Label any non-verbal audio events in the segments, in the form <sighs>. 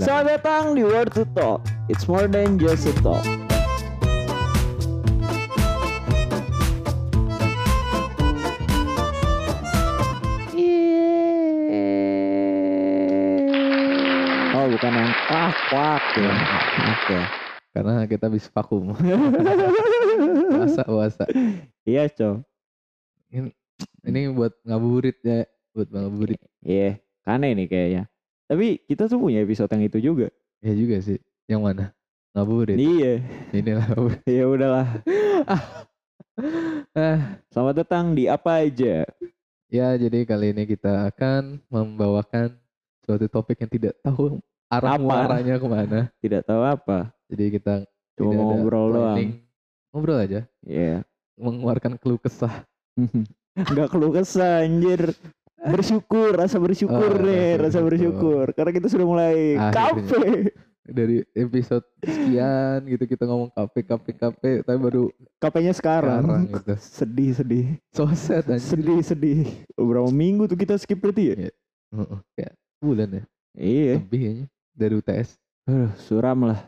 Selamat datang di Word to Talk. It's more than just a talk. Oh, bukan yang kuak kuak ya. Oke. Karena kita habis vakum. <laughs> puasa, puasa. Iya, Cok. Ini buat ngabuburit ya. Buat ngabuburit. Iya, aneh nih kayaknya. Tapi kita tuh punya episode yang itu juga. Ya juga sih. Yang mana? Ngabuburit. Iya. Inilah ngabuburit. Ya udahlah. <laughs> Ah, Selamat datang di apa aja. ya jadi kali ini kita akan membawakan suatu topik yang tidak tahu arah Apa? muaranya ke mana. Tidak tahu apa. Jadi kita Cuma ngobrol doang. Ngobrol aja. Iya. Mengeluarkan keluh kesah. <laughs> Enggak keluh kesah anjir. Bersyukur, rasa bersyukur Oh, nih, rasa bersyukur. Karena kita sudah mulai Akhirnya. kafe. Dari episode sekian gitu kita ngomong kafe kafe kafe tapi baru Kafenya sekarang. sekarang gitu. Sedih, sedih. So sad anjir. Sedih, sedih. Berapa minggu tuh kita skip berarti ya? Heeh, kayak bulan ya Iya. lebih kayaknya dari UTS Aduh, suram lah.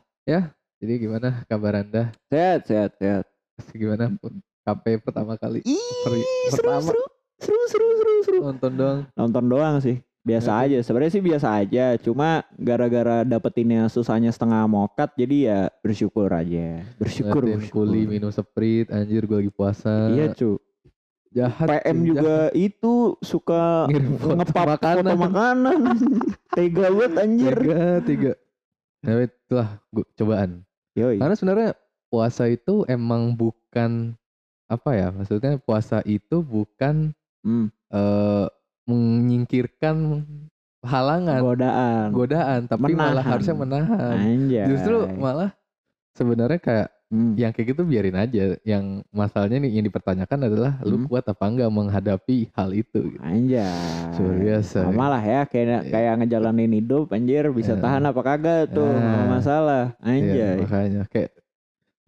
jadi gimana kabar anda Sehat, sehat, sehat. gimana KP pertama kali Ih, seru, pertama. seru, seru, seru, seru. Nonton doang Nonton doang sih. Biasa Oke. aja. Sebenarnya sih biasa aja. Cuma gara-gara dapetinnya susahnya setengah mokat, jadi ya bersyukur aja. Bersyukur, ngeliatin bersyukur. kuli minum sprite anjir gue lagi puasa Iya cu. jahat PM cuy, juga itu suka ngepap makanan. foto makanan. <laughs> Tega banget jahat. anjir. tiga tiga nah itulah gua, cobaan Yoi. karena sebenarnya puasa itu emang bukan apa ya maksudnya puasa itu bukan Hmm, eh menyingkirkan halangan godaan. godaan tapi malah Menahan. harusnya menahan Anjay. justru malah sebenarnya kayak Hmm. yang kayak gitu biarin aja yang masalahnya nih yang dipertanyakan adalah lu Hmm. kuat apa enggak menghadapi hal itu gitu. Anjay. Luar biasa. Sama lah ya kayak Iya. kayak ngejalanin hidup anjir bisa Iya. tahan apa kagak tuh Iya. masalah. Iya, Anjay. makanya kayak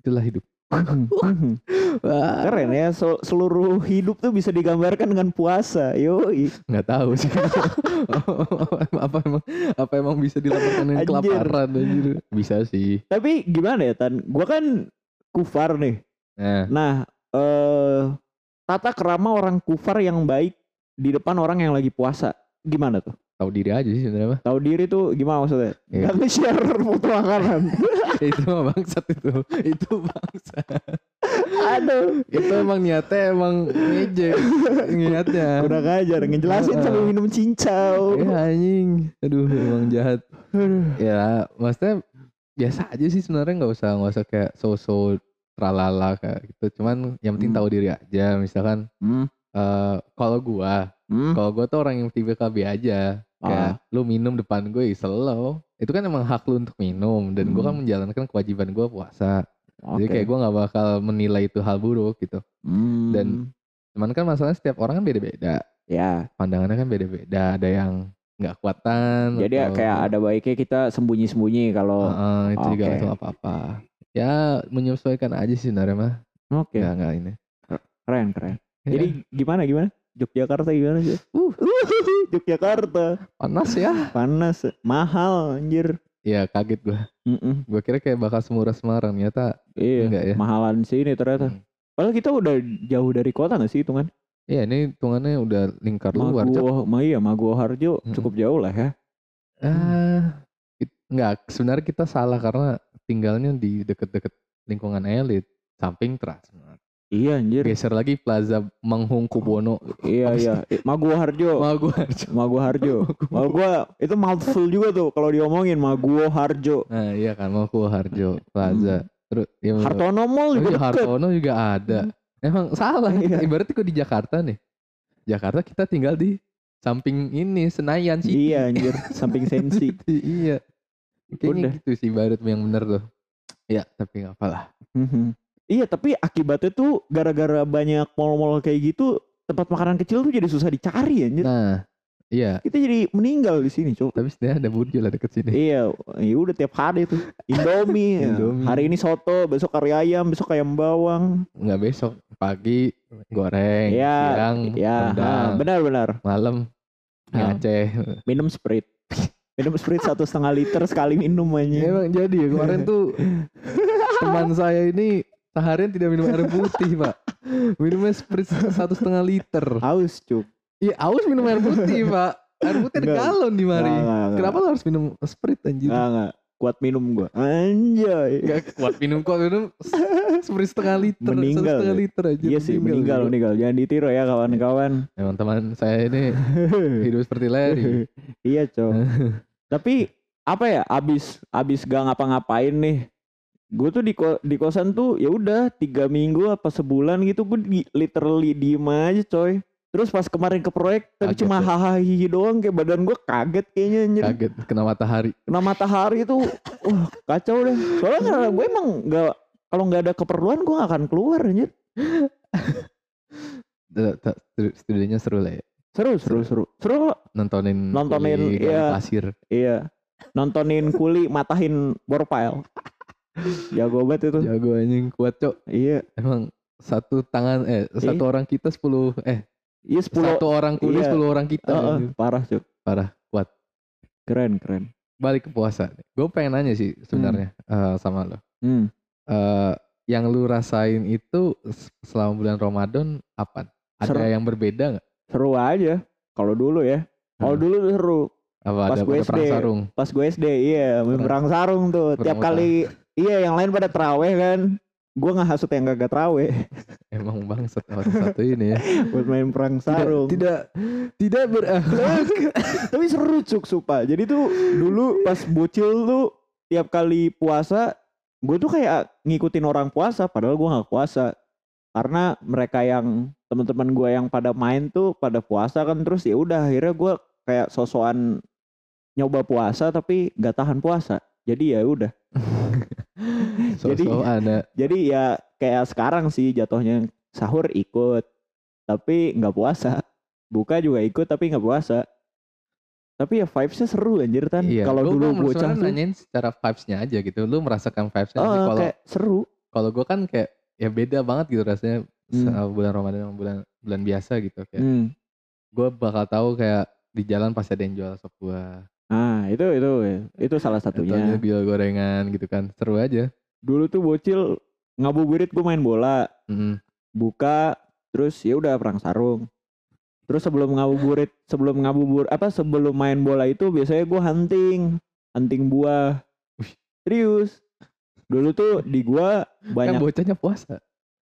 itulah hidup <laughs> Wah, Keren ya so- seluruh hidup tuh bisa digambarkan dengan puasa. Yoi. nggak tahu sih <laughs> apa emang apa emang bisa dilaporkan dengan Anjir. kelaparan anjir bisa sih Tapi gimana ya Tan? Gua kan kufar nih. nah Nah, eh tata kerama orang kufar yang baik di depan orang yang lagi puasa. Gimana tuh? tahu diri aja sih sebenarnya mah Tahu diri tuh gimana maksudnya? Iya. Gak nge-share <laughs> foto makanan. <laughs> itu mah bangsat itu itu bangsat Aduh. itu emang niatnya emang ngejek niatnya Kurang ajar ngejelasin sambil Heeh. minum cincau. Ya anjing. Aduh emang jahat. Ya maksudnya biasa aja sih sebenarnya nggak usah nggak usah kayak so-so tralala kayak gitu. Cuman yang penting Hmm. tahu diri aja. Misalkan Hmm. eh kalau gua, Hmm. kalau gua tuh orang yang tipe KB aja. Kayak lu minum depan gue ya slow. Itu kan emang hak lu untuk minum dan gua kan Hmm. menjalankan kewajiban gua puasa. Jadi Oke. kayak gua nggak bakal menilai itu hal buruk gitu. Hmm. dan- Cuman kan masalahnya setiap orang kan beda-beda. ya, Pandangannya kan beda-beda. Ada yang nggak kuatan. jadi atau- kayak ada baiknya kita sembunyi-sembunyi kalau Heeh, itu juga Oke. itu apa-apa. Ya menyesuaikan aja sih sebenarnya mah. oke Nggak nggak ini. keren keren. Ya, Jadi gimana gimana? Yogyakarta gimana sih? Uh, <laughs> Yogyakarta panas ya. panas, mahal anjir. Ya kaget gua. Mm-mm. Gua kira kayak bakal semurah Semarang ternyata Iya, Enggak ya? mahalan sini ternyata. Hmm. Padahal kita udah jauh dari kota gak sih hitungan? Iya ini hitungannya udah lingkar luar. Cok. Maguwo, ma iya Maguwo Harjo Mm-mm. cukup jauh lah ya. Ah, it- nggak sebenarnya kita salah karena tinggalnya di deket-deket lingkungan elit, samping Transmart. Iya anjir. Geser lagi Plaza Manghungkubono. Iya Apa sih? iya. <laughs> Eh, Harjo. Maguwo Harjo. Mau gua itu mouthful juga tuh kalau diomongin Maguwo Harjo. Nah iya kan Maguwo Harjo Plaza. Terus ya, Hartono Mall juga iya. Hartono juga ada. Emang salah. Iya. <laughs> Ibaratnya kok di Jakarta nih. Jakarta kita tinggal di samping ini Senayan sih. Iya anjir, <laughs> samping sensi. iya. Kayaknya Udah. gitu sih ibarat yang bener tuh. Ya tapi nggak apalah. Mhm. Iya tapi akibatnya tuh gara-gara banyak mall-mall kayak gitu tempat makanan kecil tuh jadi susah dicari anjir. Nah iya. Kita jadi meninggal di sini, Cuk. Tapi sebenarnya ada burjo lah deket sini. Iya, ya udah tiap hari tuh. Indomie. <laughs> ya. Indomie. Hari ini soto, besok kari ayam, besok ayam bawang. Nggak besok pagi goreng, Iya, siang Ya, rendang, benar-benar. malam Ah. Aceh. Minum Sprite. Minum Sprite satu setengah liter sekali minum Ya, aja. emang jadi ya kemarin tuh <laughs> teman saya ini seharian tidak minum air putih pak. Minumnya Sprite satu setengah liter. Haus cuk. Iya aus minum air putih pak. Air putih ada Enggak. galon di mari. Kenapa lo harus minum Sprite anjir? Nggak, nggak. Kuat minum gua. Anjay. Gak kuat minum kuat minum Sprite setengah liter. satu Meninggal, setengah liter aja. Iya sih meninggal juga. meninggal. Jangan ditiru ya kawan-kawan. Emang teman saya ini hidup seperti Larry. iya cok. <laughs> Tapi apa ya? Abis abis gak ngapa-ngapain nih. Gue tuh di ko- di kosan tuh ya udah tiga minggu apa sebulan gitu gue di, literally diem aja coy. Terus pas kemarin ke proyek tapi Kaget cuma ya? hahaha doang kayak badan gue kaget kayaknya anjir. Kaget kena matahari. Kena matahari itu wah kacau deh. Soalnya karena gue emang nggak kalau nggak ada keperluan gue gak akan keluar anjir. <laughs> Studinya seru lah ya. Seru seru seru. Seru kok. Nontonin Nontonin, iya. pasir. Iya. Nontonin kuli matahin borpile. Jago banget itu. Jago anjing kuat cok. Iya. Emang satu tangan eh satu orang kita 10 eh Iya 10 satu orang kuli iya. 10 orang kita. Heeh, anjing. parah cuk. Parah kuat. Keren keren. Balik ke puasa. Gue pengen nanya sih sebenarnya eh, sama lo. Hmm. Eh, yang lu rasain itu selama bulan Ramadan apa? Ada Seru. yang berbeda nggak? Seru aja. Kalau dulu ya. Kalau Hmm. dulu seru. Apa Pas ada gue perang SD. sarung? Pas gue SD iya Perang- perang sarung tuh. Tiap kali iya yang lain pada teraweh kan. Gue ngehasut yang gak teraweh <laughs> Emang bangsat orang satu ini ya. <laughs> buat main perang Tidak sarung. tidak tidak berakhlak. <laughs> Tapi seru cuk sumpah. Jadi tuh dulu pas bocil tuh tiap kali puasa gue tuh kayak ngikutin orang puasa padahal gue nggak puasa karena mereka yang teman-teman gue yang pada main tuh pada puasa kan terus ya udah akhirnya gue kayak sosokan nyoba puasa tapi gak tahan puasa jadi ya udah <laughs> Jadi- So ada jadi ya kayak sekarang sih jatuhnya sahur ikut tapi nggak puasa buka juga ikut tapi nggak puasa tapi ya vibesnya seru anjir kan Iya, kalau dulu bocah tuh nanyain secara vibes-nya aja gitu. Lu merasakan vibes-nya ah, Kalau kayak seru kalau gue kan kayak ya beda banget gitu rasanya Hmm. bulan Ramadan sama bulan bulan biasa gitu kayak. Hmm. Gue bakal tahu kayak di jalan pasti ada yang jual sop buah. Ah itu itu itu salah satunya. jual gorengan gitu kan. Seru aja. Dulu tuh bocil ngabuburit gue main bola, Mm. buka terus ya udah perang sarung. Terus sebelum ngabuburit, sebelum ngabubur apa sebelum main bola itu biasanya gue hunting, hunting buah. Serius. Dulu tuh di gua Kan banyak bocahnya puasa.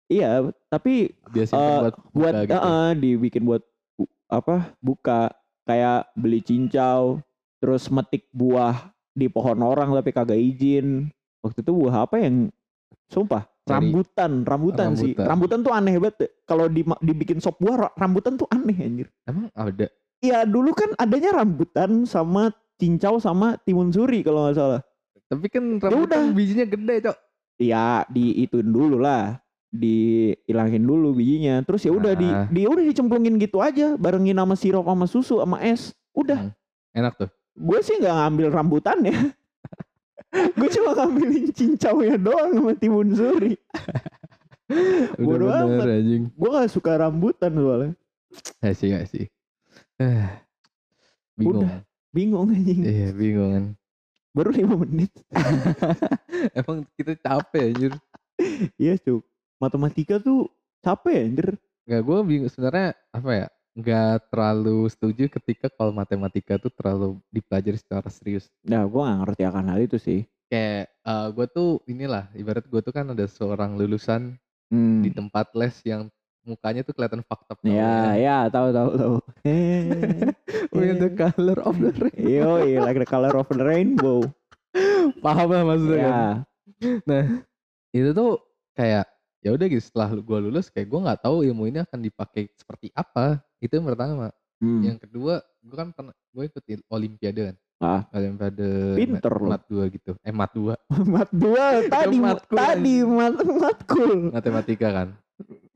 iya, tapi Biasanya Eh, buat buat gitu. eh, dibikin buat bu- apa buka kayak beli cincau terus metik buah di pohon orang tapi kagak izin waktu itu buah apa yang sumpah Cari. rambutan rambutan sih Rambutan. rambutan tuh aneh banget kalau di, dibikin sop buah ra- rambutan tuh aneh anjir Emang ada. Iya dulu kan adanya rambutan sama cincau sama timun suri kalau nggak salah Tapi kan udah. rambutan bijinya gede, Cok. Iya diituin dulu lah dihilangin dulu bijinya terus ya udah di, Ah. di udah dicemplungin gitu aja barengin sama sirup sama susu sama es udah Hmm. Enak tuh. Gue sih nggak ngambil rambutan ya <laughs> gue cuma ngambilin cincaunya doang sama timun suri <laughs> Bodo bener amat. gue gak suka rambutan soalnya Ya sih, ya sih. Eh, bingung. Udah. bingung anjing Iya, bingung kan. baru lima menit <laughs> Emang kita capek anjir. iya cuk matematika tuh capek anjir Gak, gue bingung sebenarnya apa ya? Gak terlalu setuju ketika kalau matematika tuh terlalu dipelajari secara serius. nah gue gak ngerti akan hal itu sih Kayak gue tuh inilah, ibarat gue tuh kan ada seorang lulusan hmm. di tempat les yang mukanya tuh kelihatan fakta. ya ya tahu tahu tahu <laughs> With the color of the rain. <laughs> Yo, like the color of the rainbow. <laughs> Paham lah maksudnya kan? Ya, Nah, itu tuh kayak ya udah gitu setelah gue lulus kayak gue nggak tahu ilmu ini akan dipakai seperti apa. Itu yang pertama. hmm. Yang kedua, gue kan pernah gue ikut olimpiade kan. Ah. Olimpiade Pinter mat, mat dua gitu. Eh mat dua <laughs> mat dua tadi matkul tadi mat matkul. matematika kan.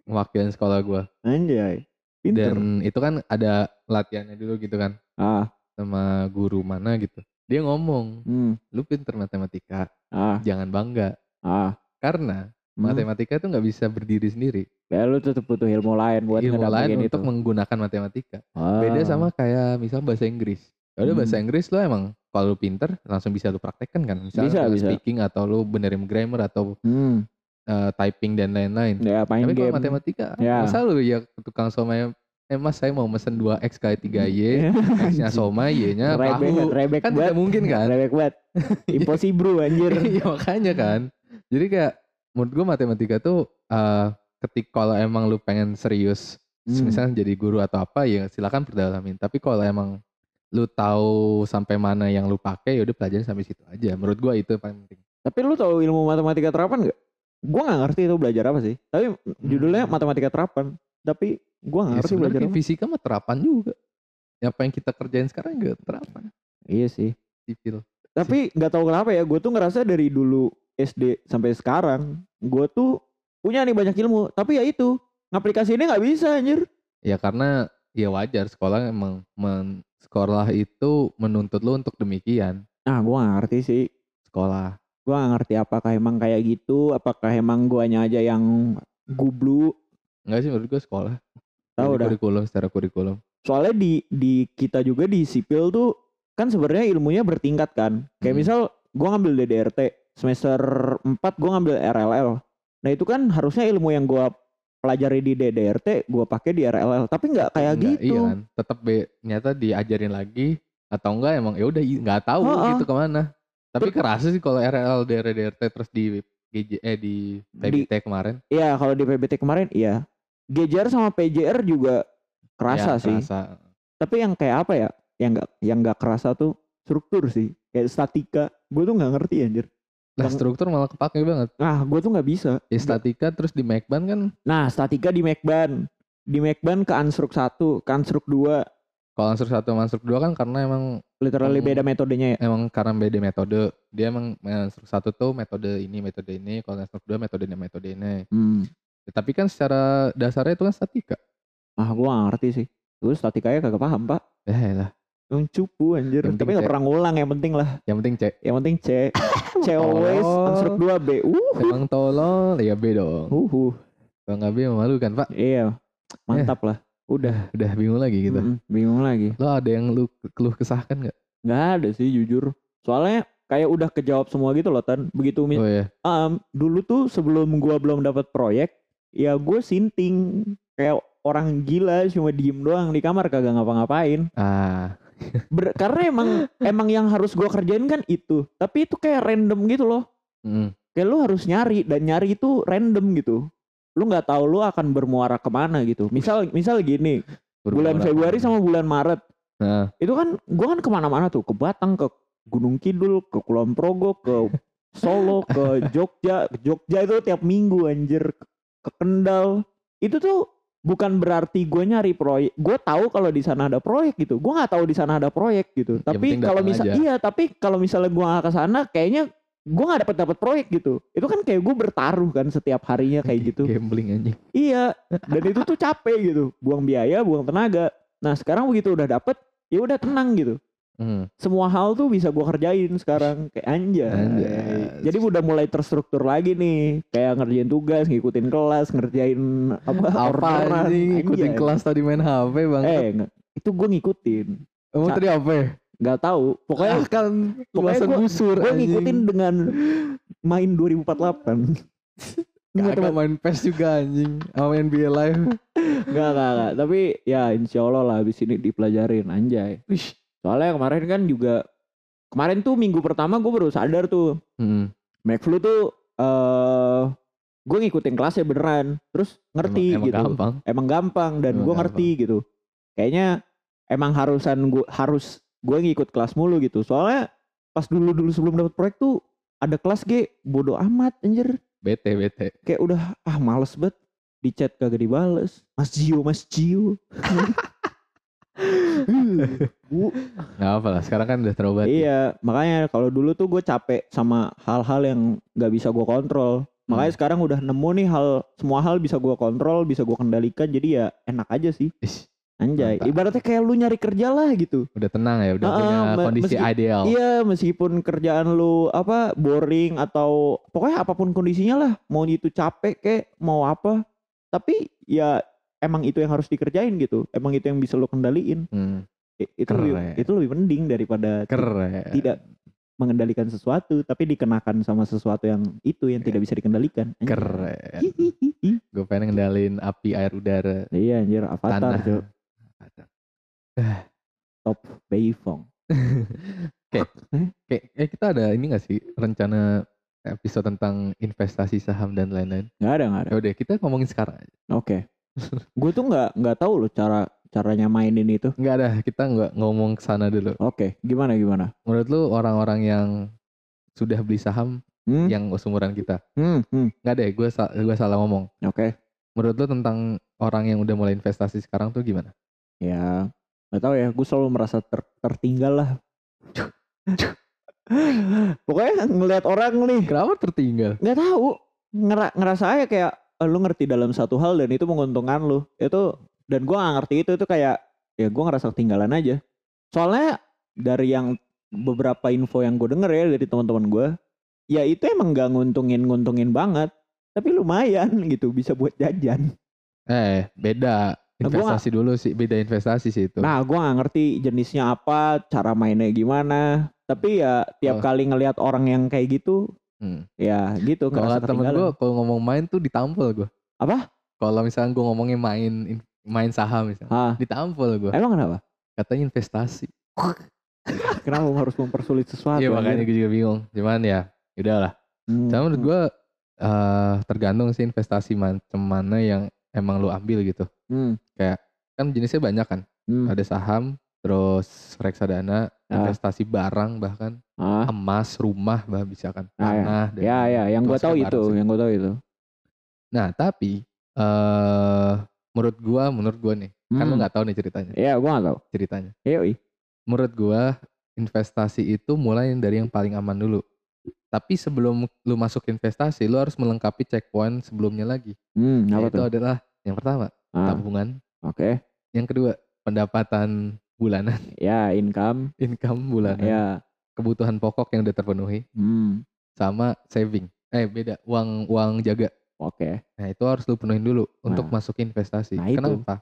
Mewakilin sekolah gue. Anjay. Pinter. Dan itu kan ada latihannya dulu gitu kan ah, sama guru mana gitu. Dia ngomong, hmm. lu pinter matematika, ah, jangan bangga. ah. Karena Hmm. matematika itu nggak bisa berdiri sendiri. Ya lu tetap butuh ilmu lain buat ilmu lain ngedapetin untuk itu. menggunakan matematika. Ah. Beda sama kayak misal bahasa Inggris. Ya udah bahasa Hmm. Inggris lo emang kalau lu pinter langsung bisa lu praktekkan kan. Misalnya Bisa, bisa. speaking atau lu benerin grammar atau Hmm. eh, typing dan lain-lain. Ya main Tapi game. kalau matematika, Ya. masa lu ya tukang somai, eh mas saya mau mesen 2x kali 3y, <laughs> x-nya somai, y-nya tahu. rebek Kan tidak mungkin kan? Rebek banget. <laughs> Impossible anjir. Iya makanya kan. Jadi kayak menurut gua matematika tuh eh ketik kalau emang lu pengen serius, Hmm. misalnya jadi guru atau apa ya silakan perdalamin. Tapi kalau emang lu tahu sampai mana yang lu pakai ya udah pelajarin sampai situ aja. Menurut gua itu yang paling penting. Tapi lu tahu ilmu matematika terapan gak? Gua nggak ngerti itu belajar apa sih. Tapi judulnya matematika terapan. Tapi gua nggak Ya, ngerti belajar apa. fisika mah terapan juga. Apa yang kita kerjain sekarang juga terapan. Iya sih. Sipil. Tapi nggak tahu kenapa ya. Gue tuh ngerasa dari dulu SD sampai sekarang, gue tuh punya nih banyak ilmu. Tapi ya itu ngaplikasiinnya nggak bisa anjir. Ya karena ya wajar sekolah emang men, sekolah itu menuntut lu untuk demikian. Nah gue nggak ngerti sih. Sekolah. Gue nggak ngerti apakah emang kayak gitu. Apakah emang guanya aja yang gublu. Enggak sih menurut gue sekolah. Tahu dah. Kurikulum secara kurikulum. Soalnya di di kita juga di sipil tuh kan sebenarnya ilmunya bertingkat kan. Kayak Hmm. misal gue ngambil DDRT semester 4 gue ngambil RLL. Nah itu kan harusnya ilmu yang gue pelajari di DDRT gue pakai di RLL. Tapi nggak kayak Enggak, gitu. Iya kan. Tetap be, ternyata diajarin lagi atau enggak emang ya udah nggak tahu Heeh. gitu ke mana. Tapi kerasa sih kalau RL DRT terus di GJ eh di PBT kemarin. Iya kalau di PBT kemarin iya. GJR sama PJR juga kerasa Ya, sih. kerasa. Tapi yang kayak apa ya? Yang nggak yang nggak kerasa tuh struktur sih. Kayak statika. Gue tuh nggak ngerti anjir. Yang- struktur malah kepake banget. Nah gue tuh nggak bisa. Ya statika terus di Macban kan Nah, statika di Macban. Di Macban ke Ansruk 1, ke Ansruk 2. kalau ansur satu sama ansur dua kan karena emang Literally Hmm. beda metodenya ya. emang karena beda metode. Dia emang ansur satu tuh metode ini metode ini, kalau ansur dua metode ini metode ini. Hmm. Ya, tapi kan secara dasarnya itu kan statika. Ah, gak ngerti sih. Gue statikanya kagak paham, Pak. Ya lah, Yang cupu anjir. Yang Tapi gak pernah ngulang, yang penting lah. yang penting cek. Yang penting C. <laughs> C always. Ansruk 2 B. Uh, Emang tolol, ya B dong. uh, uh. Kalau nggak B memalukan pak. Iya, mantap lah. Udah. Udah bingung lagi gitu. Mm-mm, bingung lagi. Lo ada yang lu keluh kesahkan nggak? Gak ada sih jujur. Soalnya kayak udah kejawab semua gitu loh Tan. Begitu Oh ya, Am, dulu tuh sebelum gua belum dapat proyek, ya gue sinting kayak orang gila cuma diem doang di kamar kagak ngapa-ngapain. ah, Ber- karena emang emang yang harus gua kerjain kan itu. Tapi itu kayak random gitu loh. mm, Kayak lu harus nyari dan nyari itu random gitu. Lu nggak tahu lu akan bermuara ke mana gitu. Misal misal gini, bulan bermuara. Februari sama bulan Maret Nah, itu kan gua kan ke mana-mana tuh ke Batang ke Gunung Kidul ke Kulon Progo ke Solo ke Jogja ke Jogja itu tiap minggu anjir ke Kendal itu tuh bukan berarti gue nyari proyek gue tahu kalau di sana ada proyek gitu gue nggak tahu di sana ada proyek gitu tapi penting kalau misal aja. iya tapi kalau misalnya gue nggak ke sana kayaknya gue nggak dapat dapat proyek gitu itu kan kayak gue bertaruh kan setiap harinya kayak gitu gambling anjing. Iya, dan itu tuh capek gitu, buang biaya, buang tenaga. Nah sekarang begitu udah dapet, ya udah tenang gitu. Hmm. Semua hal tuh bisa gua kerjain sekarang kayak anjay. Anjay. Jadi udah mulai terstruktur lagi nih, kayak ngerjain tugas, ngikutin kelas, ngerjain apa? Apa orderan. anjing? Ikutin Anjay. kelas tadi main HP bang. Eh, itu gue ngikutin, Kamu Sa- tadi apa? ya? nggak tahu. Pokoknya Ah, kan pokoknya ulasan gua- busur gue ngikutin dengan main 2048. <laughs> Nggak, Kagak main PES juga anjing. Sama NBA Live. <laughs> Enggak, enggak, enggak. Tapi ya insya Allah lah habis ini dipelajarin anjay. Wih. Soalnya kemarin kan juga kemarin tuh minggu pertama gue baru sadar tuh Hmm. McFlu tuh eh gue ngikutin kelasnya beneran. Terus ngerti emang, emang gitu. gampang. Emang gampang dan Emang gue ngerti gitu. Kayaknya emang harusan gue harus gue ngikut kelas mulu gitu. Soalnya pas dulu-dulu sebelum dapat proyek tuh ada kelas G bodoh amat anjir. Bete bete. Kayak udah ah males banget di chat kagak dibales. Mas Gio, Mas Gio. <laughs> Bu, Gak apa lah. Sekarang kan udah terobati. Iya, makanya kalau dulu tuh gue capek sama hal-hal yang nggak bisa gue kontrol. Makanya Hmm. sekarang udah nemu nih hal semua hal bisa gue kontrol, bisa gue kendalikan. Jadi ya enak aja sih. Ish, Anjay, Mantap. ibaratnya kayak lu nyari kerja lah gitu. udah tenang ya. Udah Ah, punya kondisi meski- ideal. Iya, meskipun kerjaan lu apa boring atau pokoknya apa pun kondisinya lah, mau itu capek kek, mau apa. Tapi ya emang itu yang harus dikerjain gitu. Emang itu yang bisa lu kendaliin. Hmm. Itu lebih, itu lebih penting daripada Keren. tidak mengendalikan sesuatu tapi dikenakan sama sesuatu yang itu yang tidak bisa dikendalikan. Keren. Gue pengen ngendalin api, air, udara, Iya anjir Avatar tanah. Cuk. Top Beifong. Kayak eh, kita ada ini gak sih rencana episode tentang investasi saham dan lain-lain? Nggak ada nggak ada. Ya udah kita ngomongin sekarang aja. Oke. Gue tuh nggak nggak tahu loh cara caranya mainin itu. Nggak ada, kita nggak ngomong ke sana dulu. Oke, gimana gimana? Menurut lu orang-orang yang sudah beli saham Hmm, yang seumuran kita? hmm, hmm. Nggak deh, gue gue salah ngomong. Oke. Menurut lu tentang orang yang udah mulai investasi sekarang tuh gimana? Ya, nggak tahu ya. Gue selalu merasa ter- tertinggal lah. <laughs> Pokoknya ngelihat orang nih, Kenapa tertinggal? nggak tahu. Ngera- ngerasa aja kayak eh, lu ngerti dalam satu hal dan itu menguntungkan lu. Itu dan gue nggak ngerti itu itu kayak ya gue ngerasa ketinggalan aja. Soalnya dari yang beberapa info yang gue denger ya dari teman-teman gue, ya itu emang nggak nguntungin nguntungin banget. Tapi lumayan <laughs> gitu bisa buat jajan. Eh, beda. Nah, gua Investasi dulu sih, beda investasi sih itu. Nah, gua nggak ngerti jenisnya apa, cara mainnya gimana. Tapi ya tiap Oh. kali ngelihat orang yang kayak gitu, Hmm. ya gitu. Kalau temen gue, kalau ngomong main tuh ditampol gue. Apa? Kalau misalnya gue ngomongin main in- main saham misalnya, Hah, ditampol gue. emang kenapa? Katanya investasi. <laughs> Kenapa harus mempersulit sesuatu? Iya makanya gue juga bingung. Cuman ya, udahlah. Hmm, Cuma menurut gue eh tergantung sih investasi macam mana yang emang lu ambil gitu. hmm, Kan jenisnya banyak kan. hmm. Ada saham, terus reksadana, Ah. investasi barang bahkan Ah, emas, rumah bah bisa kan, Ah, ya. tanah. dan ya ya, yang gua masuknya tahu itu, sih. yang gua tahu itu. Nah tapi eh menurut gua, menurut gua nih, kan lu Hmm. nggak tahu nih ceritanya, Iya, gua nggak tahu. ceritanya. Yoi. Menurut gua investasi itu mulai dari yang paling aman dulu. Tapi sebelum lu masuk investasi, lu harus melengkapi checkpoint sebelumnya lagi. Hmm, apa Yaitu tuh? adalah yang pertama Ah, tabungan, Oke. yang kedua pendapatan bulanan, Ya, income. income bulanan, Ya. kebutuhan pokok yang udah terpenuhi, Hmm. sama saving. Eh beda, uang uang jaga. Oke. Nah itu harus lu penuhin dulu untuk Nah. masuk investasi. Nah. Kenapa?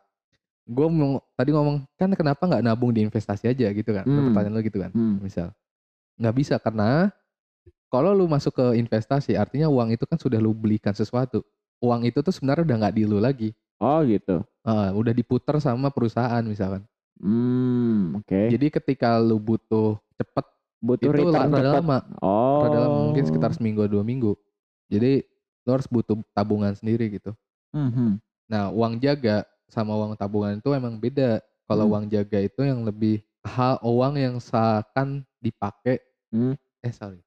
Gue mau tadi ngomong kan kenapa nggak nabung di investasi aja gitu kan? Hmm. Pertanyaan lu gitu kan? Hmm. Misal nggak bisa karena kalau lu masuk ke investasi artinya uang itu kan sudah lu belikan sesuatu. Uang itu tuh sebenarnya udah nggak di lu lagi. Oh, gitu. Ah, udah diputer sama perusahaan misalkan. Hmm, oke. Jadi ketika lu butuh cepet Butuh itu return rada cepat. lama, Oh. rada lama mungkin sekitar seminggu dua minggu. Jadi lu harus butuh tabungan sendiri gitu. Hmm, hmm. Nah, uang jaga sama uang tabungan itu emang beda. Kalau Hmm. uang jaga itu yang lebih hal uang yang seakan dipakai Hmm. eh sorry.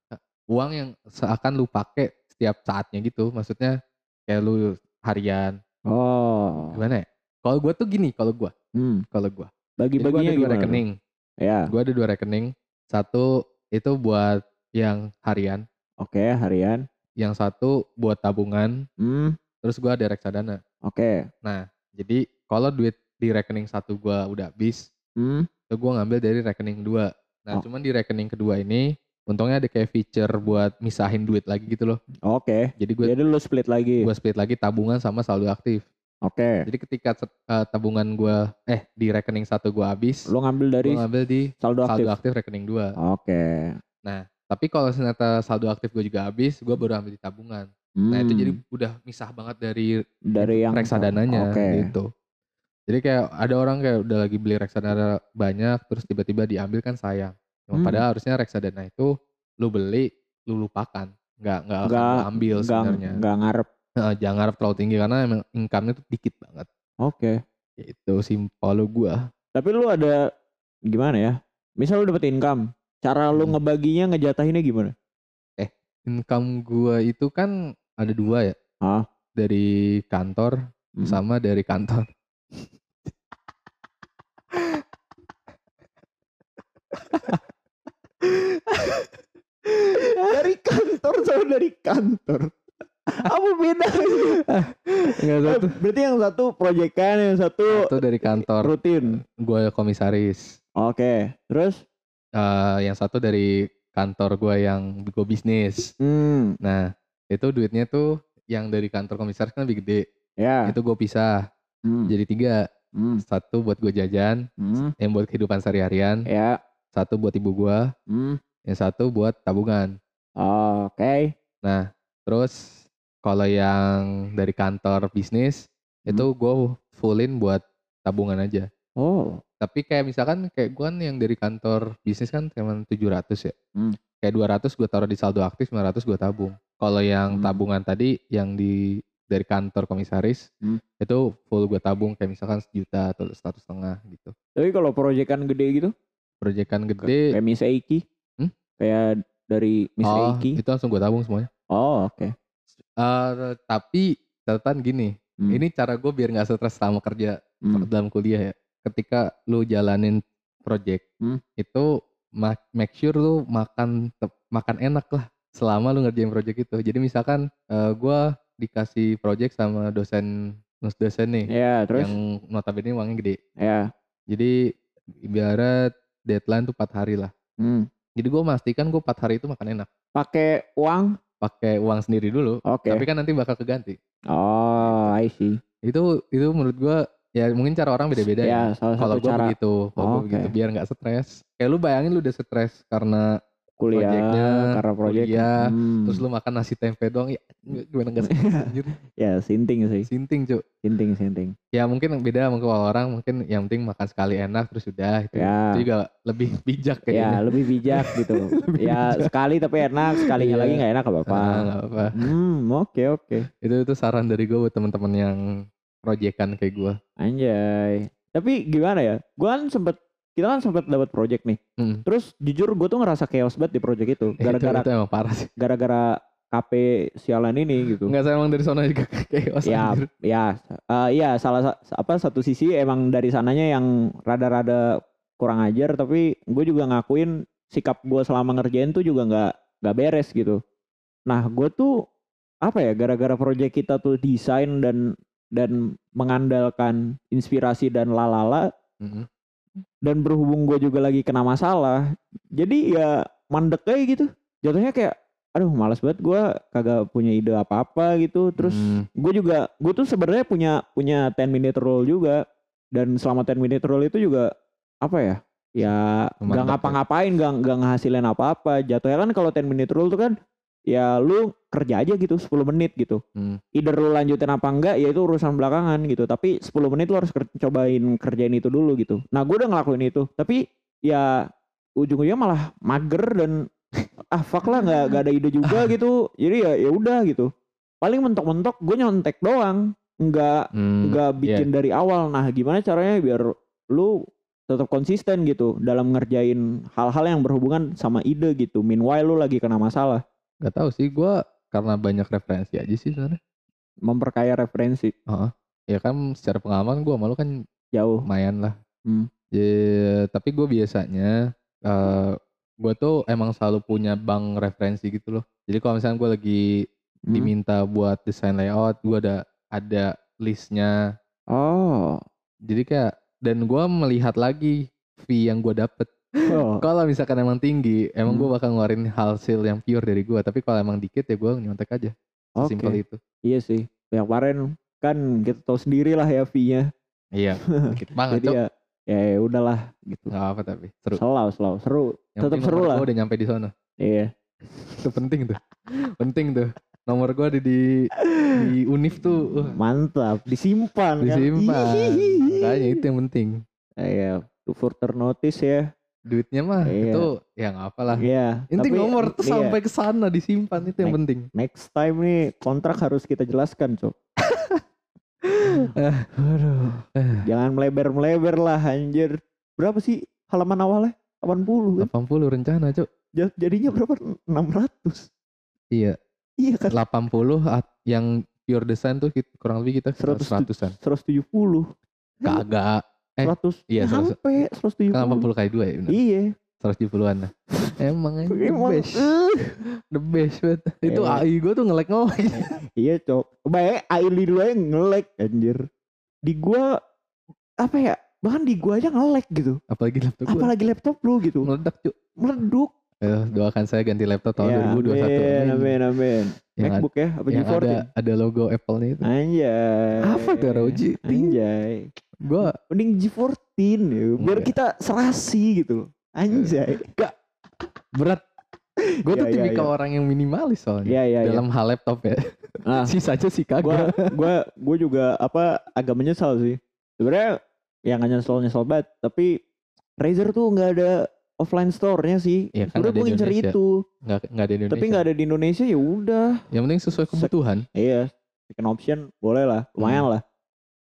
Uang yang seakan lu pakai setiap saatnya gitu. Maksudnya kayak lu harian. Oh. Gimana ya? Kalau gua tuh gini, kalau gua, Hmm. kalau gua. Gua Bagi-baginya ada dua gimana? rekening. Ya, Gua ada dua rekening. Satu itu buat yang harian, oke harian. yang satu buat tabungan, Hmm, terus gua ada reksadana. oke. Nah, jadi kalau duit di rekening satu gua udah habis, Hmm, itu gue ngambil dari rekening dua. Nah, Oh. cuman di rekening kedua ini, untungnya ada kayak feature buat misahin duit lagi gitu loh. oke. Jadi gue Jadi lu split lagi. gue split lagi tabungan sama saldo aktif. Oke. Jadi ketika eh, tabungan gue eh di rekening satu gue habis, Lu ngambil dari gue ngambil di saldo aktif. saldo aktif rekening dua. Oke. Nah, tapi kalau ternyata saldo aktif gue juga habis, gue baru ambil di tabungan. Nah itu Hmm, jadi udah misah banget dari dari yang reksadananya Oke. gitu. Jadi kayak ada orang kayak udah lagi beli reksadana banyak terus tiba-tiba diambil kan sayang. Cuma Hmm. Padahal harusnya reksadana itu lu beli, lu lupakan. Nggak nggak ambil sebenarnya. nggak ngarep. Jangan harap terlalu tinggi karena emang income-nya tuh dikit banget. Oke. Itu simpel lu gua. Tapi lu ada gimana ya? Misal lu dapet income, cara lu Hmm. ngebaginya ngejatahinnya gimana? Income gua itu kan ada dua ya. Hah? Dari kantor Hmm. sama dari kantor. <laughs> dari kantor sama dari kantor. Apa bedanya? <laughs> Enggak satu. Berarti yang satu proyekan, yang satu Satu dari kantor. rutin. Gua komisaris. Oke. Terus? Eh, yang satu dari kantor gua yang gue bisnis. Hmm. Nah, itu duitnya tuh yang dari kantor komisaris kan lebih gede. Ya. Itu gue pisah Hmm. jadi tiga. Hmm. satu buat gue jajan, Hmm. yang buat kehidupan sehari-harian, Ya. satu buat ibu gue, Hmm. yang satu buat tabungan. Oh, Oke. Nah, terus kalau yang dari kantor bisnis Hmm. itu gue fullin buat tabungan aja. Oh. Tapi kayak misalkan kayak gue kan yang dari kantor bisnis kan cuma 700 ya. Hmm. Kayak 200 gue taruh di saldo aktif, 900 gue tabung. Kalau yang Hmm. tabungan tadi yang di dari kantor komisaris Hmm. itu full gue tabung kayak misalkan sejuta atau satu setengah gitu. Tapi kalau proyekan gede gitu, Proyekan kayak gede, Miss Eiki, Hmm? kayak dari Miss oh Eiki. itu langsung gue tabung semuanya. Oh, oke. Eh, tapi catatan gini, Hmm. ini cara gue biar nggak stres selama kerja Hmm. dalam kuliah ya. Ketika lu jalanin project Hmm. itu ma- make sure lu makan makan enak lah selama lu ngerjain project itu. Jadi misalkan eh, gua dikasih project sama dosen nus dosen nih Ya, terus yang notabene uangnya gede. ya. Jadi ibarat deadline tuh 4 hari lah. Hmm. Jadi gue memastikan gue 4 hari itu makan enak. Pakai uang? Pakai uang sendiri dulu. Oke. Tapi kan nanti bakal keganti. Oh, I see. Itu itu menurut gua ya mungkin cara orang beda-beda ya. Ya, salah Kalau satu cara begitu, kalau gua Oke. begitu biar nggak stres. Kayak lu bayangin lu udah stres karena kuliah projectnya, karena proyek. kuliah, Hmm. terus lu makan nasi tempe doang ya gimana nggak stres <laughs> anjir. ya sinting sih, Sinting, Cuk. sinting sinting. Ya mungkin beda mungkin kalau orang mungkin yang penting makan sekali enak terus udah itu. Ya. Itu juga lebih <laughs> bijak Ya, kayaknya. lebih bijak <laughs> gitu. ya, sekali tapi enak, sekalinya Iya. lagi nggak enak apa-apa. Ah, nggak apa-apa. Hmm, oke oke. Itu itu saran dari gue buat teman-teman yang proyekan kayak gue. Anjay. Tapi gimana ya? Gua kan sempet kita kan sempet dapat project nih. Hmm. Terus jujur gue tuh ngerasa chaos banget di project itu. <laughs> Gara-gara itu emang parah sih. gara-gara KP sialan ini gitu. Enggak saya emang dari sana juga <laughs> kayak ya, ya, eh, iya salah sa- apa satu sisi emang dari sananya yang rada-rada kurang ajar, tapi gue juga ngakuin sikap gue selama ngerjain tuh juga nggak nggak beres gitu. Nah, gue tuh apa ya gara-gara project kita tuh desain dan dan mengandalkan inspirasi dan lalala Mm-mm. Dan berhubung gue juga lagi kena masalah jadi ya mandek kayak gitu. Jatuhnya kayak aduh malas banget gue kagak punya ide apa-apa gitu. Terus Hmm. gue juga gue tuh sebenarnya punya punya 10 minute rule juga. Dan selama 10 minute rule itu juga apa ya ya nggak ngapa-ngapain nggak nggak ngehasilin apa-apa. Jatuhnya kan kalau 10 minute rule tuh kan ya lu kerja aja gitu 10 menit gitu. Hmm. either lu lanjutin apa enggak ya itu urusan belakangan gitu. Tapi 10 menit lu harus ker- cobain kerjain itu dulu gitu. Nah gue udah ngelakuin itu. Tapi ya ujung-ujungnya malah mager dan <laughs> ah fuck lah nggak nggak ada ide juga <laughs> gitu. Jadi ya ya udah gitu. Paling mentok-mentok gue nyontek doang. Nggak Hmm. nggak bikin dari awal. Nah gimana caranya biar lu tetap konsisten gitu dalam ngerjain hal-hal yang berhubungan sama ide gitu. Meanwhile lu lagi kena masalah. Gak tahu sih gue karena banyak referensi aja sih sebenarnya. memperkaya referensi Ya kan secara pengalaman gue malu kan jauh lumayan lah. Hmm. Ya, tapi gue biasanya eh gue tuh emang selalu punya bank referensi gitu loh. Jadi kalau misalnya gue lagi Hmm. diminta buat desain layout, gue ada ada listnya. Oh. Jadi kayak dan gue melihat lagi fee yang gue dapet. Oh. <laughs> Kalau misalkan emang tinggi, emang Hmm. gue bakal ngeluarin hasil yang pure dari gue. Tapi kalau emang dikit ya gue nyontek aja. Oke. Simpel itu. Iya sih. Yang kemarin kan kita tahu sendiri lah ya fee-nya. Iya, <laughs> dikit banget. Jadi Cok. ya ya ya udahlah gitu. Nggak apa tapi seru. Selalu selalu seru. Yang tetap seru lah. gua udah nyampe di sana. Iya. Itu penting tuh. penting tuh. Nomor gua ada di di Unif tuh. Mantap, disimpan kan. disimpan. Makanya itu yang penting. Iya, to further notice ya. Duitnya mah Iya. itu ya nggak apalah. Iya. Inti tapi, nomor tuh iya, sampai ke sana disimpan itu yang Naik. penting. next time nih kontrak harus kita jelaskan, Cok. <laughs> Aduh. Jangan melebar-melebar lah anjir. Berapa sih halaman awalnya? 80 kan? 80 rencana. Ja- Jadinya berapa? 600. Iya, Iya kan? 80 at- yang pure design tuh kurang lebih kita 100 seratusan. 170. Kagak. Eh, 100. iya, 100. Sampai 170. Kan 80 kali dua ya benar. Iya. 170-an lah. Emang aja the best. The best banget. Itu. AI gue tuh nge-lag ngomong. <laughs> Iya cok. Baik Aili dulu aja nge-lag anjir. Di gua apa ya? Bahkan di gua aja nge-lag gitu. Apalagi laptop gue. Apalagi laptop lu gitu. Meledak cuy. Meleduk. Eh, doakan saya ganti laptop tahun Ya, 2021. Amin, amin, amin. Yang, MacBook ya, apa yang G14? ada ada logo Apple-nya itu. Anjay. Apa tuh, ROG? Anjay. Gue Mending G14 ya. Biar Iya. kita serasi gitu. Anjay. berat. Gue tuh Iya, iya, tipikal iya. orang yang minimalis soalnya. Iya iya iya. Dalam hal laptop ya. Ah, <laughs> Sisanya sih gua kagak. gua gua juga apa agak menyesal sih. Sebenarnya yang nggak nyesel nyesel banget, tapi Razer tuh nggak ada offline store-nya sih. Iya, kan ada gue ngincer itu, Nggak, nggak ada di Indonesia. tapi nggak ada di Indonesia ya udah. Yang penting sesuai kebutuhan. Iya, second option boleh lah, lumayan lah.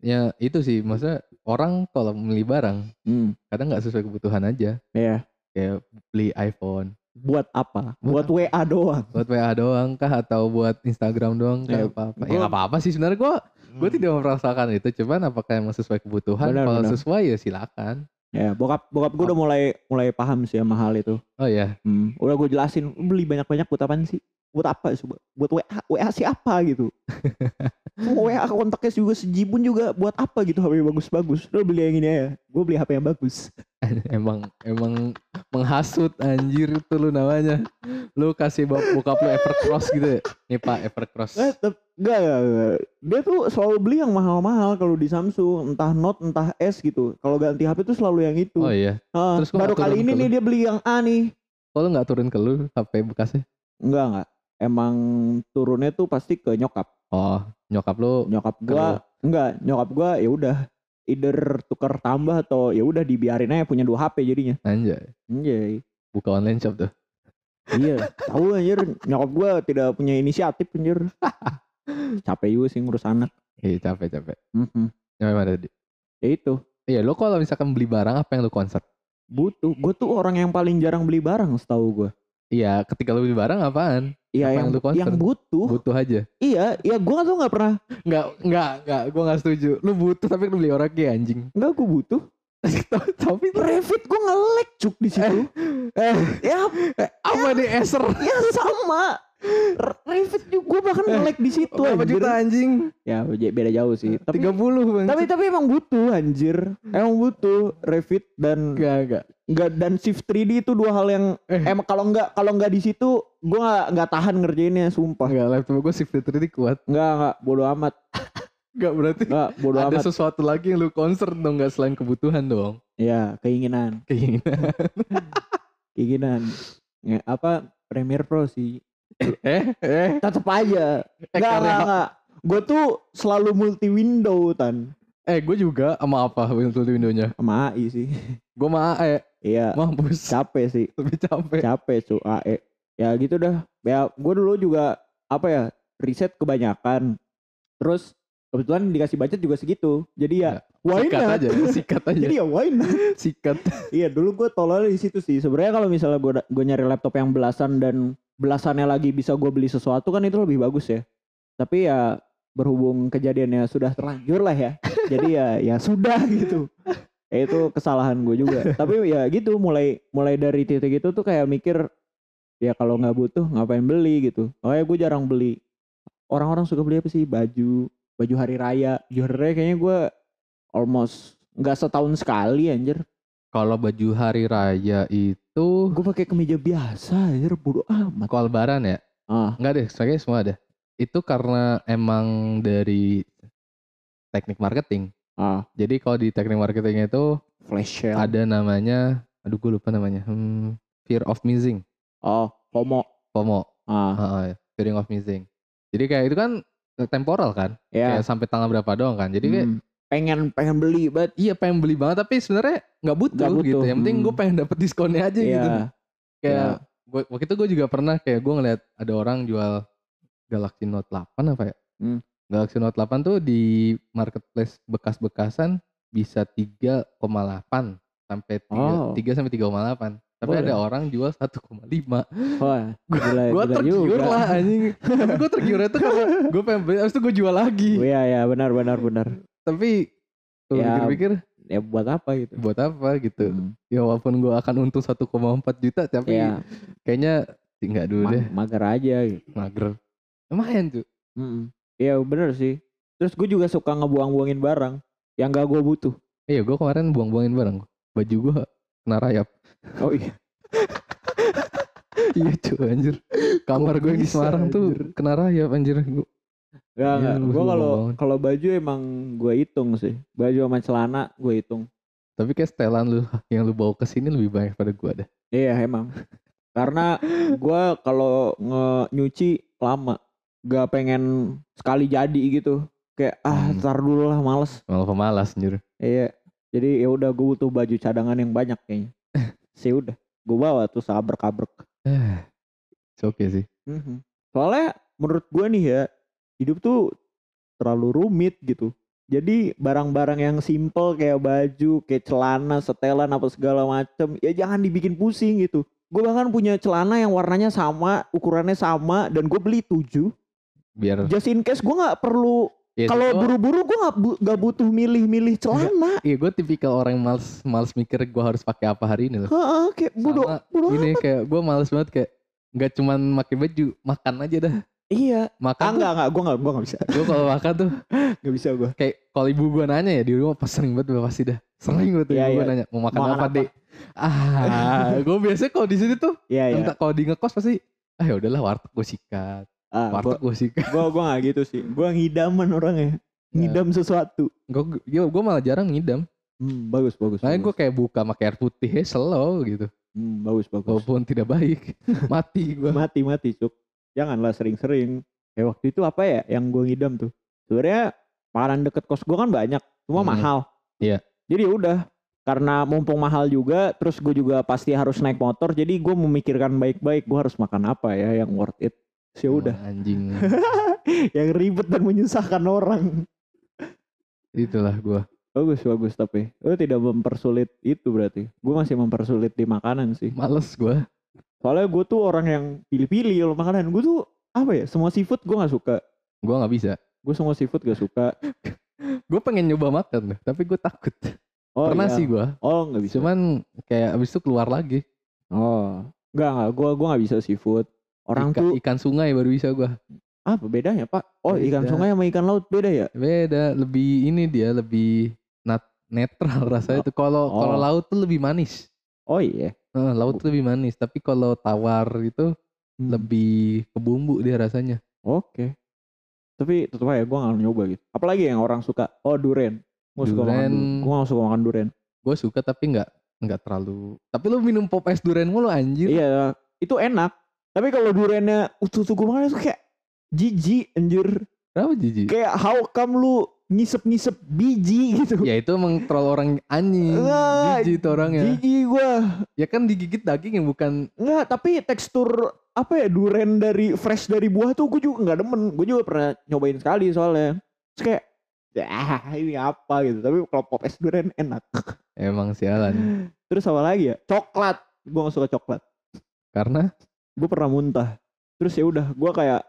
Ya itu sih. Maksudnya orang kalau beli barang. Hmm, Kadang nggak sesuai kebutuhan aja. iya. Kayak beli iPhone. Buat apa? Buat Buat, WA doang. Buat WA doang kah? Atau buat Instagram doang kah? Ya, apa-apa. Ya gua- nggak apa-apa sih sebenarnya gue gue tidak merasakan itu cuman apakah emang sesuai kebutuhan Benar, kalau benar. sesuai ya silakan Ya, bokap bokap gue udah mulai mulai paham sih sama hal itu. oh ya Hmm, udah gue jelasin beli banyak-banyak buat apaan sih? Buat apa? Buat WA, WA siapa gitu? <laughs> Semua WA kontaknya juga sejibun juga buat apa gitu HP bagus-bagus? Lo beli yang ini ya. Gue beli HP yang bagus. <laughs> emang emang menghasut anjir itu lu namanya lu kasih bokap lu Evercross gitu ya nih pak Evercross Eh, tep, enggak, enggak. Dia tuh selalu beli yang mahal-mahal kalau di Samsung, entah Note, entah S gitu. Kalau ganti HP tuh selalu yang itu. oh iya Ah, Terus baru kali ini nih dia beli yang A nih. kok lu nggak turun ke lu HP bekasnya Enggak, enggak. Emang turunnya tuh pasti ke nyokap. Oh nyokap lu Nyokap gua enggak, nyokap gua ya udah either tuker tambah atau ya udah dibiarin aja punya dua HP jadinya. anjay Anjay. buka online shop tuh iya, tahu anjir nyokap gua tidak punya inisiatif anjir. <laughs> Capek juga sih ngurus anak. iya capek capek Mhm. nyampe mana tadi Ya itu, iya lu kalau misalkan beli barang apa yang lu concern butuh. Gue tuh orang yang paling jarang beli barang setahu gua. Iya ketika lu beli barang apaan Iya Apa yang yang yang butuh. butuh aja Iya, iya gua tuh nggak pernah. Enggak, enggak, enggak, gue gak setuju. Lu butuh tapi lu beli orang kayak anjing. Enggak gua butuh. <laughs> tapi Revit gua nge-lag cuk di situ. eh, ya, apa nih Acer? ya sama. R- Revit juga gua bahkan nge-lag di situ Berapa anjir. juta anjing? Ya be- beda jauh sih. Tapi 30 bang. tapi tapi emang butuh anjir. Emang butuh Revit dan enggak, enggak. enggak dan Shift 3D itu dua hal yang Eh. emang kalau enggak kalau enggak di situ gua nggak nggak tahan ngerjainnya sumpah. Enggak, laptop gue shift 3D kuat. Enggak enggak bodo amat. Enggak berarti Enggak bodo ada amat. sesuatu lagi yang lu concern dong enggak selain kebutuhan dong. Ya, keinginan. Keinginan. <laughs> Keinginan. Nge- apa Premiere Pro sih. Eh, eh. Tetep aja. Eh, Enggak karya- enggak enggak. Gue tuh selalu multi window tan Eh, gue juga sama apa untuk windownya? sama AI sih. Gue sama AE, Iya, mampus. capek sih. Lebih capek. capek cu AE ya gitu dah ya gue dulu juga apa ya riset kebanyakan terus kebetulan dikasih budget juga segitu jadi ya why Sikat not aja, sikat aja. jadi ya why not Sikat. iya dulu gue tolol di situ sih sebenarnya kalau misalnya gue gue nyari laptop yang belasan dan belasannya lagi bisa gue beli sesuatu kan itu lebih bagus ya. Tapi ya berhubung kejadiannya sudah terlanjur lah ya <laughs> jadi ya ya sudah gitu. Ya itu kesalahan gue juga. <laughs> Tapi ya gitu mulai mulai dari titik itu tuh kayak mikir ya kalau nggak butuh ngapain beli gitu. Oh ya gue jarang beli. Orang-orang suka beli apa sih? Baju baju hari raya. Baju hari raya kayaknya gue almost nggak setahun sekali anjir. Kalau baju hari raya itu gue pakai kemeja biasa anjir bodo amat kalau lebaran ya? ah Enggak deh, sebagai semua ada. Itu karena emang dari teknik marketing. ah Jadi kalau di teknik marketing itu flash sale ada namanya, aduh gue lupa namanya, hmm, fear of missing, oh FOMO FOMO, ah Heeh, fearing of missing. Jadi kayak itu kan temporal kan, ya kayak sampai tanggal berapa doang kan. Jadi kayak Hmm. Pengen pengen beli banget iya pengen beli banget tapi sebenarnya nggak butuh, butuh, gitu. Yang penting hmm. gue pengen dapet diskonnya aja Iya, gitu. Kayak ya. gua, waktu itu gue juga pernah kayak gue ngeliat ada orang jual Galaxy Note 8 apa ya? Hmm. Galaxy Note 8 tuh di marketplace bekas-bekasan bisa 3,8 sampai 3, Oh. 3 sampai 3,8. Tapi Boleh. ada orang jual 1,5. wah gila, Gue tergiur lah anjing. Tapi gue tergiur itu karena gue pengen beli, abis itu gue jual lagi. Iya ya benar benar benar. Tapi kalau Ya, pikir-pikir Ya buat apa gitu? buat apa gitu. Hmm. Ya walaupun gue akan untung 1,4 juta tapi Ya kayaknya enggak dulu ma- deh. mager aja gitu. Mager. Lumayan tuh. Mm-mm. Iya bener sih. Terus gue juga suka ngebuang-buangin barang yang gak gue butuh. Iya gue kemarin buang-buangin barang. Baju gue kena rayap. Oh iya. <laughs> iya cuy anjir. Kamar gue di Semarang tuh kena rayap anjir. Gua- Ya Iya, Gue kalau kalau baju emang gue hitung sih. Baju sama celana gue hitung. Tapi kayak setelan lu <laughs> yang lu bawa ke sini lebih banyak pada gua dah. Iya emang. Karena gue kalau nge nyuci lama, gak pengen sekali jadi gitu. Kayak ah Hmm. ntar dulu lah males. Malah pemalas anjir. Iya. Jadi ya udah gue butuh baju cadangan yang banyak kayaknya. Sih <laughs> udah. Gue bawa tuh sabrek-abrek. Eh, it's <sighs> okay sih. Mhm. Soalnya menurut gue nih ya, hidup tuh terlalu rumit gitu. Jadi barang-barang yang simple kayak baju, kayak celana, setelan apa segala macem, ya jangan dibikin pusing gitu. Gue bahkan punya celana yang warnanya sama, ukurannya sama, dan gue beli tujuh. Biar Just in case gue nggak perlu, ya, kalau buru-buru gue nggak bu- butuh milih-milih celana. Iya gue tipikal orang yang males males mikir gue harus pakai apa hari ini loh. Heeh, kayak bodoh. Ini kayak gue males banget kayak nggak cuman pakai baju, makan aja dah. Iya. Makan Ah tuh, enggak, enggak, gue enggak, gue enggak bisa. gue kalau makan tuh <laughs> Enggak bisa gue. kayak kalau ibu gue nanya ya di rumah pas sering banget gua pasti dah. Sering Iya, ibu gue iya. nanya mau makan apa, apa?" dek. Ah, <laughs> gue biasanya kalau di sini tuh Iya, iya. entah kalau di ngekos pasti ah ya udahlah warteg gue sikat, Ah, gua, warteg gue sikat. gue gue nggak gitu sih. Gue ngidaman orangnya. Ngidam sesuatu. Gue gue malah jarang ngidam. Hmm, bagus, bagus. Makanya gue bagus. kayak buka pakai air putih slow gitu. Hmm, bagus, bagus. Walaupun tidak baik, <laughs> mati gue. Mati, mati, cuk. Janganlah sering-sering. Kayak waktu itu apa ya yang gue ngidam tuh? Sebenarnya makanan deket kos gue kan banyak, cuma Hmm. mahal. Iya. Jadi ya udah, karena mumpung mahal juga, terus gue juga pasti harus naik motor, jadi gue memikirkan baik-baik, gue harus makan apa ya yang worth it. Ya udah, Emang Anjing. <laughs> yang ribet dan menyusahkan orang. Itulah gue. Bagus, bagus tapi. Lu tidak mempersulit itu berarti. Gue masih mempersulit di makanan sih. Males gue. Soalnya gue tuh orang yang pilih-pilih kalau makanan. Gue tuh apa ya, semua seafood gue gak suka. Gue nggak bisa. Gue semua seafood gak suka. <laughs> Gue pengen nyoba makan, tapi gue takut. Oh, Pernah iya. sih gue. Oh gak bisa. Cuman kayak abis itu keluar lagi. Oh. Enggak, enggak. Gue gua gak bisa seafood. Orang Ika- tuh ikan sungai baru bisa gue. apa bedanya pak? Oh ikan Beda. sungai sama ikan laut beda ya? Beda, lebih ini dia lebih nat- netral rasanya tuh. Kalau kalau Oh. laut tuh lebih manis. Oh iya. Eh, laut tuh lebih manis, tapi kalau tawar itu Hmm. lebih ke bumbu dia rasanya. Oke. Tapi tetep aja gue gak nyoba gitu. Apalagi yang orang suka. Oh duren. Gue suka makan Durian. Gue gak suka makan duren. Gue suka tapi nggak nggak terlalu. Tapi lu minum pop es durian mulu anjir. Iya, itu enak. Tapi kalau durennya utuh-utuh gue makan itu kayak jijik anjir. Kenapa jijik? Kayak how come lu ngisep-ngisep biji gitu. Ya itu emang troll orang anjing. Jijik itu orangnya. Jijik gue. Ya kan digigit daging yang bukan Enggak, tapi tekstur apa ya duren dari fresh dari buah tuh gue juga nggak demen. Gue juga pernah nyobain sekali soalnya. Terus kayak ya ini apa gitu. Tapi kalau pop es duren enak. emang sialan. Terus apa lagi ya? Coklat. Gue gak suka coklat. Karena Gue pernah muntah. Terus ya udah, gue kayak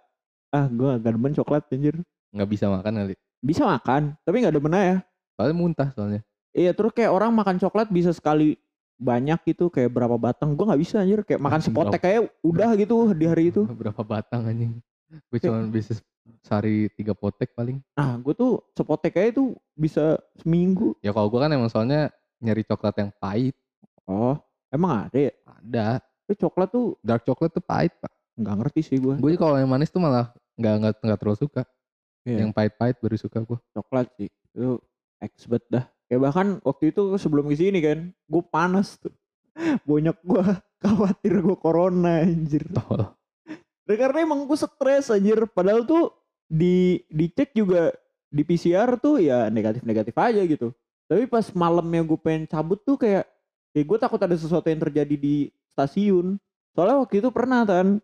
ah gue gak demen coklat anjir. nggak bisa makan kali. Bisa makan, tapi nggak demen aja. Soalnya muntah soalnya. Iya terus kayak orang makan coklat bisa sekali banyak gitu kayak berapa batang gue nggak bisa anjir kayak makan sepotek kayak udah gitu di hari itu <laughs> Berapa batang anjing. Gue cuma bisa sehari tiga potek paling. nah gue tuh sepotek kayak itu bisa seminggu Ya kalau gue kan emang soalnya nyari coklat yang pahit. oh emang ada ya Ada. tapi coklat tuh Dark coklat tuh pahit pak. nggak ngerti sih gue Gue kalau yang manis tuh malah nggak nggak nggak terlalu suka. Iya. Yang pahit-pahit baru suka gue. coklat sih. Itu expert dah. Kayak bahkan waktu itu sebelum ke sini kan gue panas tuh. <laughs> Banyak gue <laughs> khawatir gue corona anjir. Tol. Dan karena emang gue stres anjir. Padahal tuh di dicek juga di PCR tuh ya negatif negatif aja gitu. Tapi pas malamnya gue pengen cabut tuh kayak kayak gue takut ada sesuatu yang terjadi di stasiun. Soalnya waktu itu pernah kan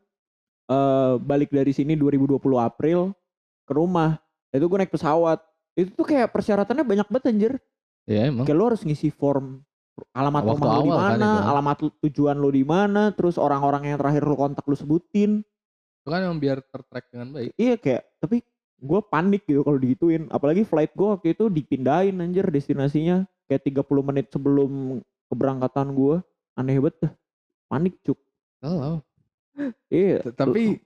eh balik dari sini 2020 April ke rumah itu gue naik pesawat itu tuh kayak persyaratannya banyak banget anjir Ya emang. kayak lo harus ngisi form alamat Waktu rumah lo di kan mana itu. alamat lu- tujuan lo di mana terus orang-orang yang terakhir lo kontak lo sebutin Itu kan emang biar tertrack dengan baik. Iya kayak tapi gue panik gitu kalau digituin. Apalagi flight gue waktu itu dipindahin anjir destinasinya kayak 30 menit sebelum keberangkatan gue. Aneh banget dah. Panik cuk. Kalau. Iya. Tapi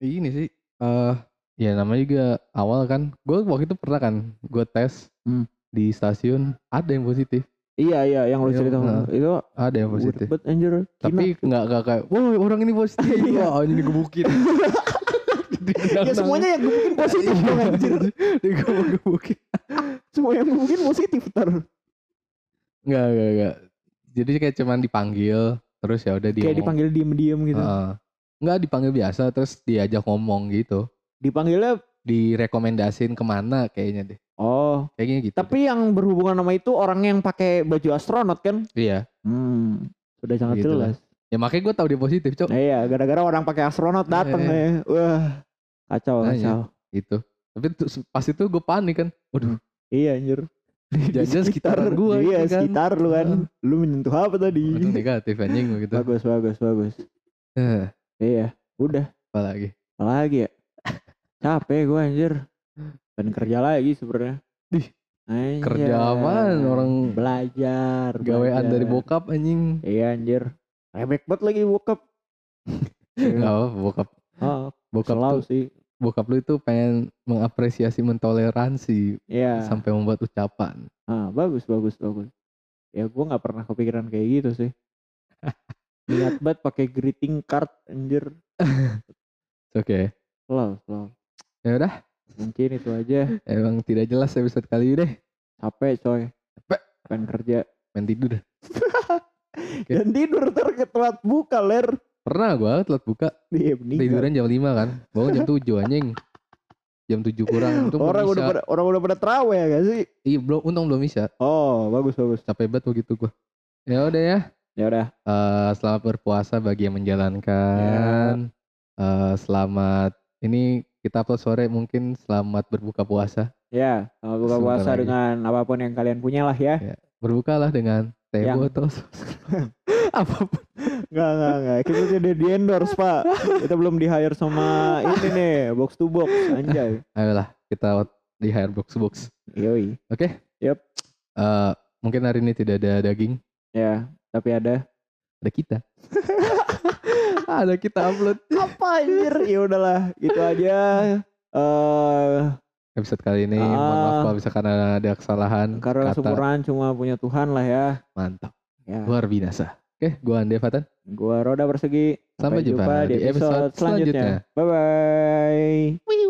ini sih. eh ya namanya juga awal kan. Gue waktu itu pernah kan. Gue tes Hmm. di stasiun ada yang positif. Iya iya yang lo Iya, cerita nah. itu Ada yang positif. banget anjir. Tapi nggak nggak kayak, wah orang ini positif. Iya. Wah ini digebukin. <laughs> ya semuanya yang gebukin positif dong anjir. <laughs> Digebuk-gebukin. Semua yang gebukin positif ntar. Enggak, enggak, enggak. Jadi kayak cuman dipanggil terus ya udah dia Kayak dipanggil diem-diem gitu. Heeh. Enggak dipanggil biasa terus diajak ngomong gitu. Dipanggilnya Direkomendasin ke mana kayaknya deh. oh, Kayaknya gitu. deh. tapi yang berhubungan sama itu orang yang pakai baju astronot kan? Iya. Hmm, sudah sangat Gitu lah. jelas. Ya makanya gue tahu dia positif, Cok. Nah, iya, gara-gara orang pakai astronot dateng Eh. nih. Wah, kacau, Nah, kacau. Gitu. Tapi pas itu gue panik kan. Waduh, Iya, anjir. Di Jangan-jangan sekitaran gua Iya, gitu kan. sekitar lu kan. Lu menyentuh apa tadi? waduh negatif anjing gitu. Bagus, bagus, bagus. Eh, Iya, udah. apa lagi? Apa lagi ya? Capek gue anjir. Dan kerja lagi sebenarnya. Dih, Anjay. kerja apaan? Orang belajar, Gawean belajar. dari bokap anjing. Iya anjir. Rebek banget lagi bokap. Enggak <laughs> apa bokap. Oh, Bokap selalu tuh, sih. bokap lu itu pengen mengapresiasi mentoleransi Iya. sampai membuat ucapan. Ah, bagus, bagus, bagus. Ya gue nggak pernah kepikiran kayak gitu sih. <laughs> Niat banget pakai greeting card anjir. <laughs> Oke. Selalu, selalu. Ya udah, Mungkin itu aja. emang tidak jelas episode kali ini deh. Capek coy. Capek. Pengen kerja. Main tidur. Oke. <laughs> Dan tidur ntar telat buka ler. Pernah gua telat buka Iya tiduran jam 5 kan. Bangun jam 7 anjing. Jam 7 kurang untung Orang udah pada orang udah pada terawih ya gak sih? Iya, belum untung belum bisa. Oh, bagus bagus. Capek banget begitu gua. Ya udah ya. Ya udah. Eh, selamat berpuasa bagi yang menjalankan. Eh, selamat ini kita upload sore mungkin selamat berbuka puasa. Ya, selamat buka Sebentar puasa lagi. dengan apa pun yang kalian punya lah ya. Berbukalah dengan teh Yang- botol. <laughs> Apa pun. Enggak, enggak, enggak. Kita tidak di endorse, Pak. Kita belum di hire sama ini nih, box to box, anjay. Ayolah kita di hire box box. Yoi. Oke. Yep. Eh, mungkin hari ini tidak ada daging, Ya, tapi ada ada kita. <laughs> <laughs> ada kita upload <laughs> apa anjir? Ya udahlah, gitu aja. Eh, episode kali ini. Mohon maaf kalau misalkan ada kesalahan karena kata. cuma punya Tuhan lah ya. Mantap, Ya. luar binasa. Oke, gua Ande Fatan. Gua Roda Persegi. Sampai jumpa di episode selanjutnya. Bye bye.